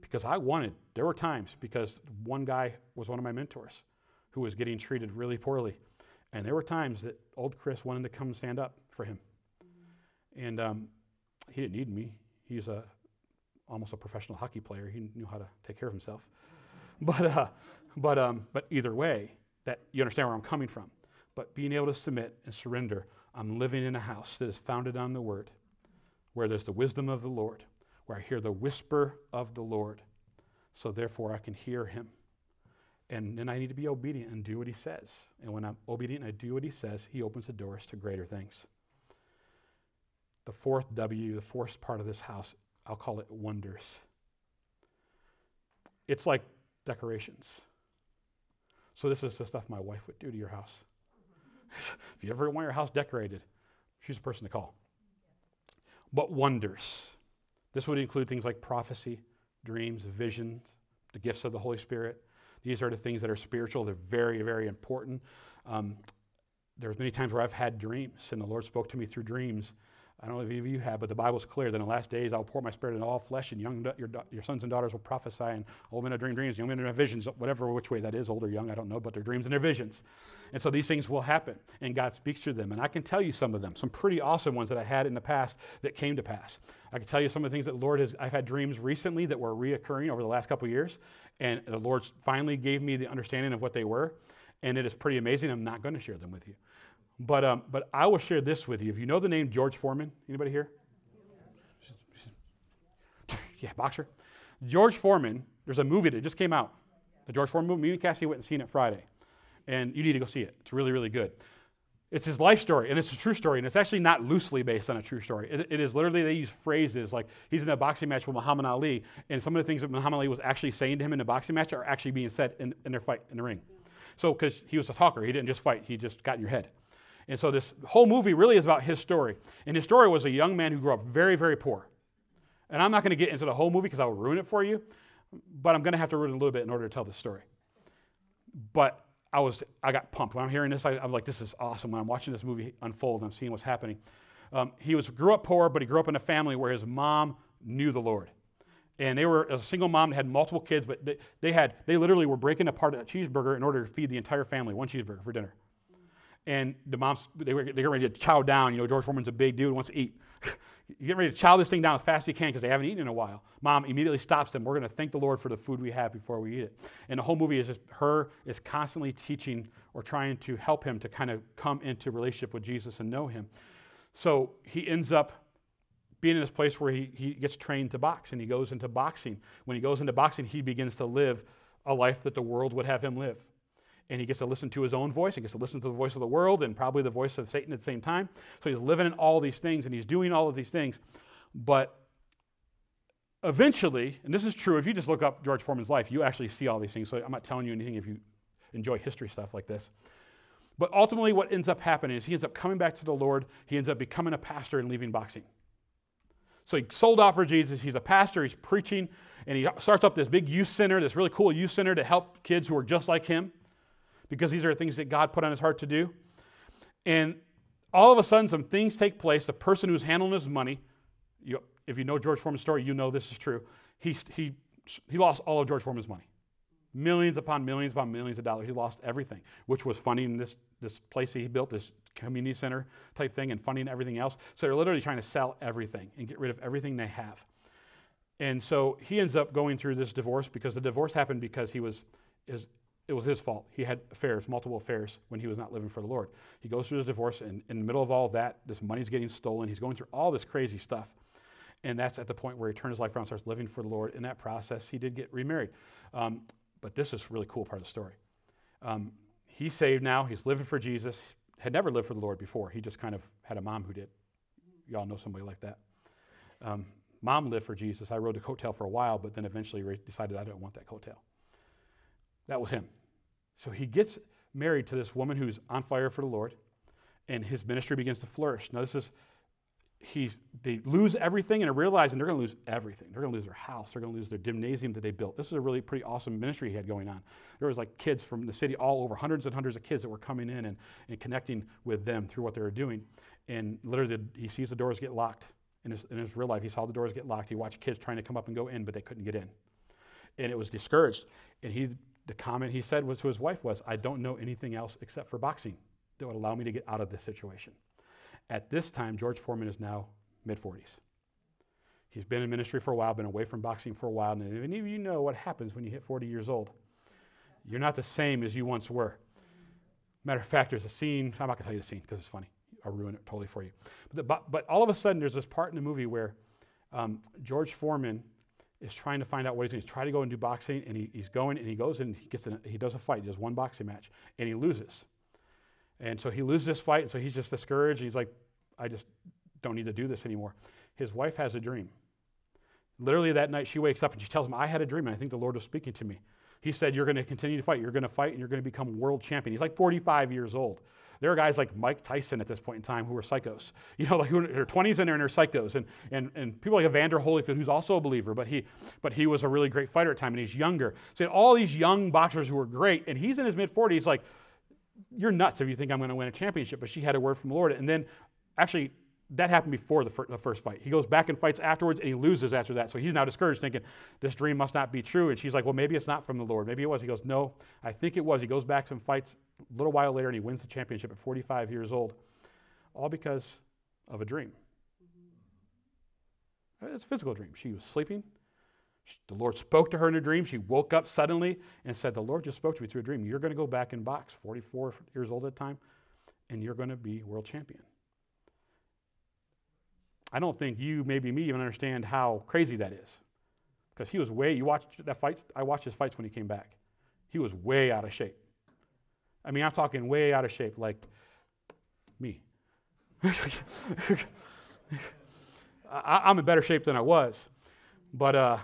Speaker 1: Because I wanted, there were times, because one guy was one of my mentors who was getting treated really poorly. And there were times that old Chris wanted to come stand up for him. And um, he didn't need me. He's a, almost a professional hockey player. He knew how to take care of himself. But, uh, but, um, but either way, that you understand where I'm coming from. But being able to submit and surrender, I'm living in a house that is founded on the Word, where there's the wisdom of the Lord, where I hear the whisper of the Lord. So therefore, I can hear Him. And then I need to be obedient and do what He says. And when I'm obedient and I do what He says, He opens the doors to greater things. The fourth W, the fourth part of this house, I'll call it wonders. It's like decorations. So this is the stuff my wife would do to your house. if you ever want your house decorated, she's the person to call. But wonders. This would include things like prophecy, dreams, visions, the gifts of the Holy Spirit. These are the things that are spiritual. They're very, very important. Um, there's many times where I've had dreams, and the Lord spoke to me through dreams, I don't know if any of you have, but the Bible's clear that in the last days I'll pour my spirit in all flesh, and young, your, your sons and daughters will prophesy, and old men will dream dreams, young men will have visions, whatever which way that is, old or young, I don't know, but they're dreams and they're visions. And so these things will happen, and God speaks through them. And I can tell you some of them, some pretty awesome ones that I had in the past that came to pass. I can tell you some of the things that the Lord has, I've had dreams recently that were reoccurring over the last couple years, and the Lord finally gave me the understanding of what they were, and it is pretty amazing. I'm not going to share them with you. But, um, but I will share this with you. If you know the name George Foreman, anybody here? yeah, boxer. George Foreman, there's a movie that just came out. The George Foreman movie. Me and Cassie went and seen it Friday. And you need to go see it. It's really, really good. It's his life story, and it's a true story, and it's actually not loosely based on a true story. it, it is literally, they use phrases like he's in a boxing match with Muhammad Ali, and some of the things that Muhammad Ali was actually saying to him in the boxing match are actually being said in, in their fight in the ring. So, because he was a talker, he didn't just fight, he just got in your head. And so this whole movie really is about his story. And his story was a young man who grew up very, very poor. And I'm not going to get into the whole movie because I'll ruin it for you, but I'm going to have to ruin it a little bit in order to tell the story. But I was, I got pumped when I'm hearing this. I, am like, this is awesome. When I'm watching this movie unfold, I'm seeing what's happening. Um, he was grew up poor, but he grew up in a family where his mom knew the Lord, and they were a single mom that had multiple kids. But they, they had, they literally were breaking apart a cheeseburger in order to feed the entire family one cheeseburger for dinner. And the moms, they were, they ready to chow down. You know, George Foreman's a big dude, wants to eat. you get ready to chow this thing down as fast as you can because they haven't eaten in a while. Mom immediately stops them. We're going to thank the Lord for the food we have before we eat it. And the whole movie is just her is constantly teaching or trying to help him to kind of come into relationship with Jesus and know him. So he ends up being in this place where he, he gets trained to box and he goes into boxing. When he goes into boxing, he begins to live a life that the world would have him live and he gets to listen to his own voice. He gets to listen to the voice of the world and probably the voice of Satan at the same time. So he's living in all these things and he's doing all of these things. But eventually, and this is true, if you just look up George Foreman's life, you actually see all these things. So I'm not telling you anything if you enjoy history stuff like this. But ultimately, what ends up happening is he ends up coming back to the Lord. He ends up becoming a pastor and leaving boxing. So he sold out for Jesus. He's a pastor. He's preaching. And he starts up this big youth center, this really cool youth center to help kids who are just like him because these are things that God put on his heart to do. And all of a sudden, some things take place. The person who's handling his money, you, if you know George Foreman's story, you know this is true. He, he, he lost all of George Foreman's money. millions upon millions upon millions of dollars. He lost everything, which was funding this, this place he built, this community center type thing, and funding everything else. So they're literally trying to sell everything and get rid of everything they have. And so he ends up going through this divorce because the divorce happened because he was, his, it was his fault. He had affairs, multiple affairs, when he was not living for the Lord. He goes through his divorce, and in the middle of all that, this money's getting stolen. He's going through all this crazy stuff. And that's at the point where he turned his life around, starts living for the Lord. In that process, he did get remarried. Um, but this is really cool part of the story. Um, he's saved now. He's living for Jesus. Had never lived for the Lord before. He just kind of had a mom who did. Y'all know somebody like that. Um, mom lived for Jesus. I rode the coattail for a while, but then eventually decided I don't want that coattail. That was him. So he gets married to this woman who's on fire for the Lord, and his ministry begins to flourish. Now, this is he's, they lose everything and are realizing they're going to lose everything. They're going to lose their house. They're going to lose their gymnasium that they built. This is a really pretty awesome ministry he had going on. There was like kids from the city all over, hundreds and hundreds of kids that were coming in and, and connecting with them through what they were doing. And literally, he sees the doors get locked. In his, in his real life, he saw the doors get locked. He watched kids trying to come up and go in, but they couldn't get in. And it was discouraged. And he, the comment he said was to his wife was, I don't know anything else except for boxing that would allow me to get out of this situation. At this time, George Foreman is now mid 40s. He's been in ministry for a while, been away from boxing for a while, and if any of you know what happens when you hit 40 years old, you're not the same as you once were. Matter of fact, there's a scene, I'm not going to tell you the scene because it's funny. I'll ruin it totally for you. But, the, but, all of a sudden, there's this part in the movie where um, George Foreman is trying to find out what he's doing. He's trying to go and do boxing, and he, he's going and he goes and he gets in, he does a fight. He does one boxing match, and he loses. And so he loses this fight, and so he's just discouraged. He's like, I just don't need to do this anymore. His wife has a dream. Literally that night, she wakes up and she tells him, I had a dream, and I think the Lord was speaking to me. He said, You're going to continue to fight. You're going to fight, and you're going to become world champion. He's like 45 years old. There are guys like Mike Tyson at this point in time who are psychos. You know, like who are in their 20s and they're, psychos. And, and, and people like Evander Holyfield, who's also a believer, but he, but he was a really great fighter at the time, and he's younger. So all these young boxers who are great, and he's in his mid 40s, like, you're nuts if you think I'm going to win a championship. But she had a word from the Lord. And then actually that happened before the, fir- the, first fight. He goes back and fights afterwards, and he loses after that. So he's now discouraged, thinking, This dream must not be true. And she's like, Well, maybe it's not from the Lord. Maybe it was. He goes, No, I think it was. He goes back and fights a little while later, and he wins the championship at 45 years old, all because of a dream. Mm-hmm. It's a physical dream. She was sleeping. The Lord spoke to her in a dream. She woke up suddenly and said, The Lord just spoke to me through a dream. You're going to go back and box, 44 years old at the time, and you're going to be world champion. I don't think you, maybe me, even understand how crazy that is. Because he was way, you watched that fight, I watched his fights when he came back. He was way out of shape. I mean, I'm talking way out of shape, like me. I, am in better shape than I was. But, uh,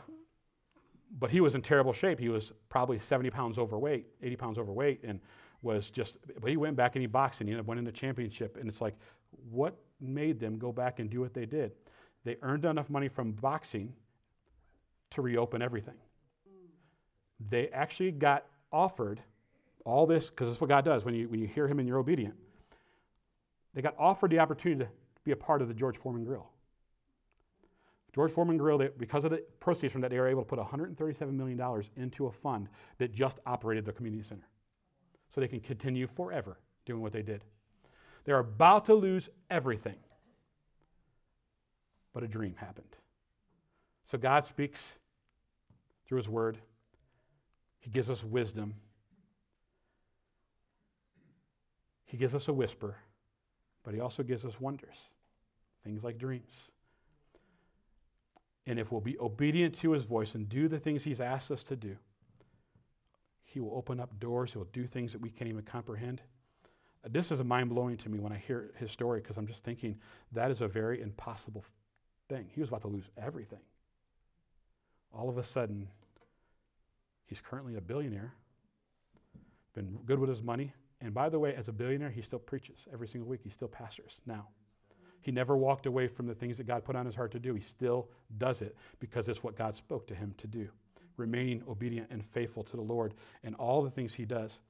Speaker 1: but he was in terrible shape. He was probably 70 pounds overweight, 80 pounds overweight, and was just, but he went back and he boxed and he went into championship. And it's like, what made them go back and do what they did? They earned enough money from boxing to reopen everything. They actually got offered all this, because that's what God does when you, when you hear Him and you're obedient. They got offered the opportunity to be a part of the George Foreman Grill. George Foreman Grill, because of the proceeds from that, they were able to put $137 million into a fund that just operated the community center. So they can continue forever doing what they did. They're about to lose everything. But a dream happened. So God speaks through His Word, He gives us wisdom, He gives us a whisper, but He also gives us wonders, things like dreams. And if we'll be obedient to His voice and do the things He's asked us to do, He will open up doors, He will do things that we can't even comprehend. This is mind blowing to me when I hear his story because I'm just thinking that is a very impossible thing. He was about to lose everything. All of a sudden, he's currently a billionaire, been good with his money. And by the way, as a billionaire, he still preaches every single week. He still pastors now. He never walked away from the things that God put on his heart to do. He still does it because it's what God spoke to him to do, remaining obedient and faithful to the Lord in all the things he does.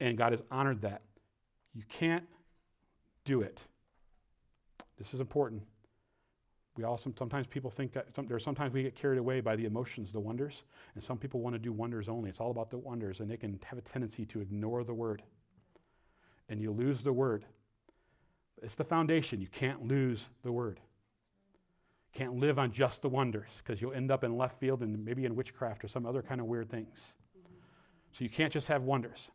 Speaker 1: And God has honored that. You can't do it. This is important We all sometimes people think that some, sometimes we get carried away by the emotions, the wonders, and some people want to do wonders only. It's all about the wonders, and they can have a tendency to ignore the word, and you lose the word. It's the foundation. You can't lose the word. Can't live on just the wonders because you'll end up in left field and maybe in witchcraft or some other kind of weird things. So you can't just have wonders.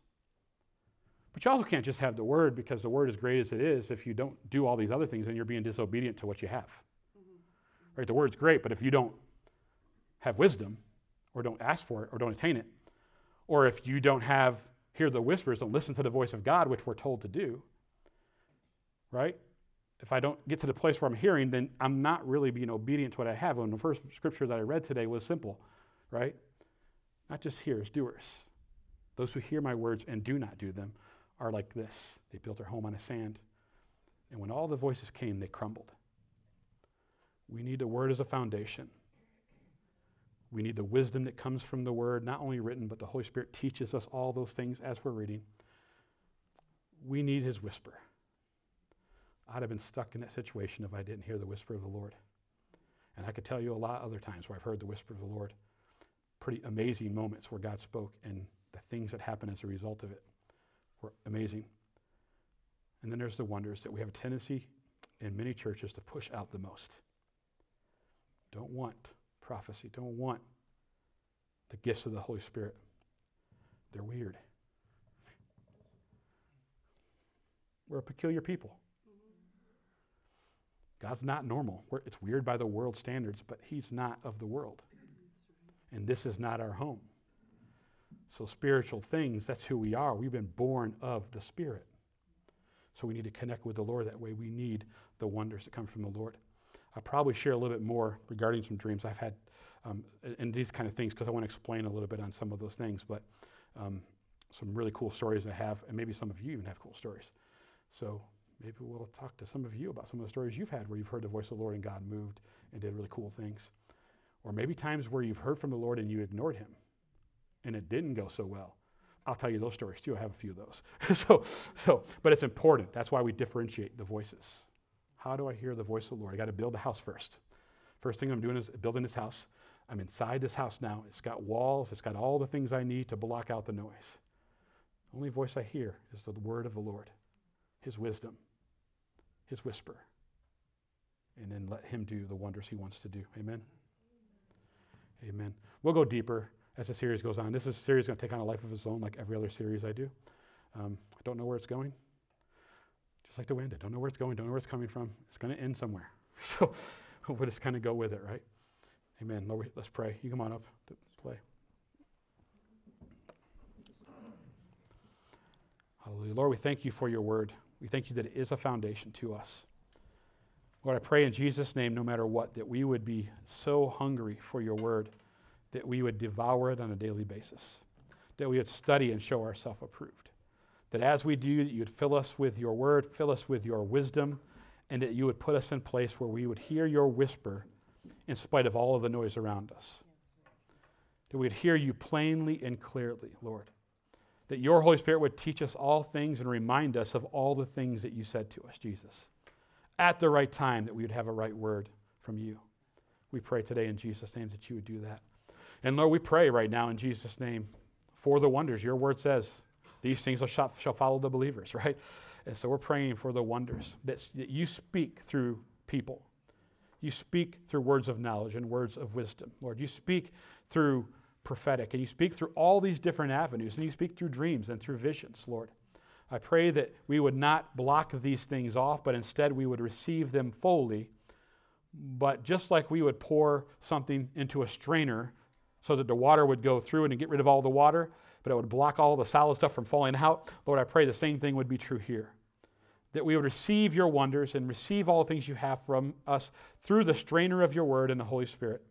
Speaker 1: But you also can't just have the word because the word, as great as it is, if you don't do all these other things, then you're being disobedient to what you have. Mm-hmm. Right? The word's great, but if you don't have wisdom, or don't ask for it, or don't attain it, or if you don't have hear the whispers, don't listen to the voice of God, which we're told to do, right? If I don't get to the place where I'm hearing, then I'm not really being obedient to what I have. And the first scripture that I read today was simple, right? Not just hearers, doers. Those who hear my words and do not do them are like this. They built their home on a sand. And when all the voices came, they crumbled. We need the word as a foundation. We need the wisdom that comes from the word, not only written, but the Holy Spirit teaches us all those things as we're reading. We need his whisper. I'd have been stuck in that situation if I didn't hear the whisper of the Lord. And I could tell you a lot of other times where I've heard the whisper of the Lord. Pretty amazing moments where God spoke and the things that happened as a result of it were amazing. And then there's the wonders that we have a tendency in many churches to push out the most. Don't want prophecy, don't want the gifts of the Holy Spirit. They're weird. We're a peculiar people. God's not normal. We're, it's weird by the world standards, but He's not of the world. And this is not our home. So, spiritual things, that's who we are. We've been born of the Spirit. So, we need to connect with the Lord that way. We need the wonders that come from the Lord. I'll probably share a little bit more regarding some dreams I've had um, and these kind of things because I want to explain a little bit on some of those things. But um, some really cool stories I have, and maybe some of you even have cool stories. So, maybe we'll talk to some of you about some of the stories you've had where you've heard the voice of the Lord and God moved and did really cool things. Or maybe times where you've heard from the Lord and you ignored him and it didn't go so well. I'll tell you those stories too. I have a few of those. so, so, but it's important. That's why we differentiate the voices. How do I hear the voice of the Lord? I got to build the house first. First thing I'm doing is building this house. I'm inside this house now. It's got walls, it's got all the things I need to block out the noise. The only voice I hear is the word of the Lord, his wisdom, his whisper. And then let him do the wonders he wants to do. Amen. Amen. We'll go deeper as the series goes on. This is a series going to take on a life of its own, like every other series I do. Um, I don't know where it's going. Just like the wind, I don't know where it's going, don't know where it's coming from. It's going to end somewhere. So we'll just kind of go with it, right? Amen. Lord, let's pray. You come on up to play. Hallelujah. Lord, we thank you for your word. We thank you that it is a foundation to us. Lord, I pray in Jesus' name, no matter what, that we would be so hungry for your word that we would devour it on a daily basis, that we would study and show ourselves approved. That as we do, you'd fill us with your word, fill us with your wisdom, and that you would put us in place where we would hear your whisper in spite of all of the noise around us. That we'd hear you plainly and clearly, Lord. That your Holy Spirit would teach us all things and remind us of all the things that you said to us, Jesus. At the right time, that we would have a right word from you. We pray today in Jesus' name that you would do that. And Lord, we pray right now in Jesus' name for the wonders. Your word says these things shall, shall follow the believers, right? And so we're praying for the wonders that, that you speak through people. You speak through words of knowledge and words of wisdom, Lord. You speak through prophetic and you speak through all these different avenues and you speak through dreams and through visions, Lord. I pray that we would not block these things off, but instead we would receive them fully. But just like we would pour something into a strainer so that the water would go through and get rid of all the water, but it would block all the solid stuff from falling out. Lord, I pray the same thing would be true here. That we would receive your wonders and receive all things you have from us through the strainer of your word and the Holy Spirit.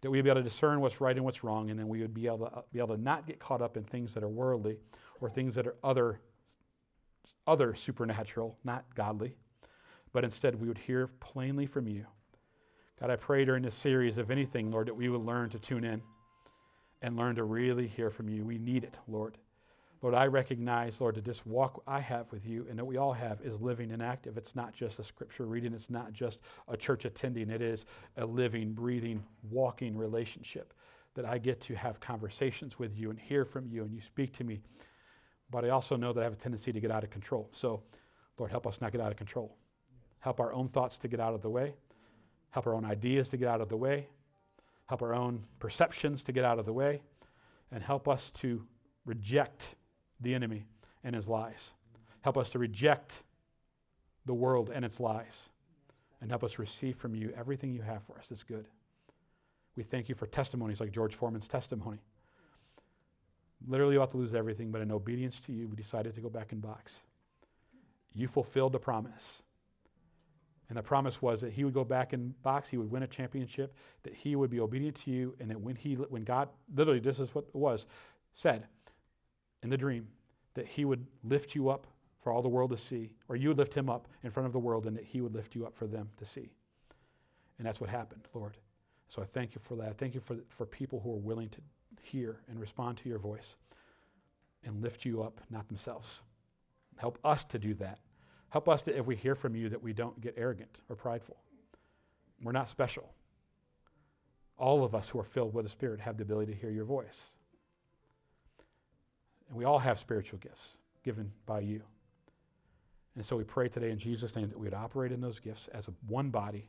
Speaker 1: That we'd be able to discern what's right and what's wrong, and then we would be able to be able to not get caught up in things that are worldly or things that are other, other supernatural, not godly. But instead, we would hear plainly from you God, I pray during this series, if anything, Lord, that we would learn to tune in and learn to really hear from you. We need it, Lord. Lord, I recognize, Lord, that this walk I have with you and that we all have is living and active. It's not just a scripture reading, it's not just a church attending, it is a living, breathing, walking relationship that I get to have conversations with you and hear from you and you speak to me. But I also know that I have a tendency to get out of control. So, Lord, help us not get out of control. Help our own thoughts to get out of the way. Help our own ideas to get out of the way. Help our own perceptions to get out of the way. And help us to reject the enemy and his lies. Help us to reject the world and its lies. And help us receive from you everything you have for us that's good. We thank you for testimonies like George Foreman's testimony. Literally about to lose everything, but in obedience to you, we decided to go back in box. You fulfilled the promise. And the promise was that he would go back in box, he would win a championship, that he would be obedient to you, and that when he when God literally this is what it was said in the dream, that he would lift you up for all the world to see, or you would lift him up in front of the world, and that he would lift you up for them to see. And that's what happened, Lord. So I thank you for that. Thank you for, for people who are willing to hear and respond to your voice and lift you up, not themselves. Help us to do that. Help us to, if we hear from you, that we don't get arrogant or prideful. We're not special. All of us who are filled with the Spirit have the ability to hear your voice. And we all have spiritual gifts given by you. And so we pray today in Jesus' name that we would operate in those gifts as a one body,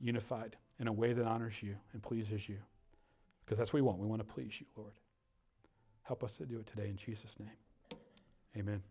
Speaker 1: unified, in a way that honors you and pleases you. Because that's what we want. We want to please you, Lord. Help us to do it today in Jesus' name. Amen.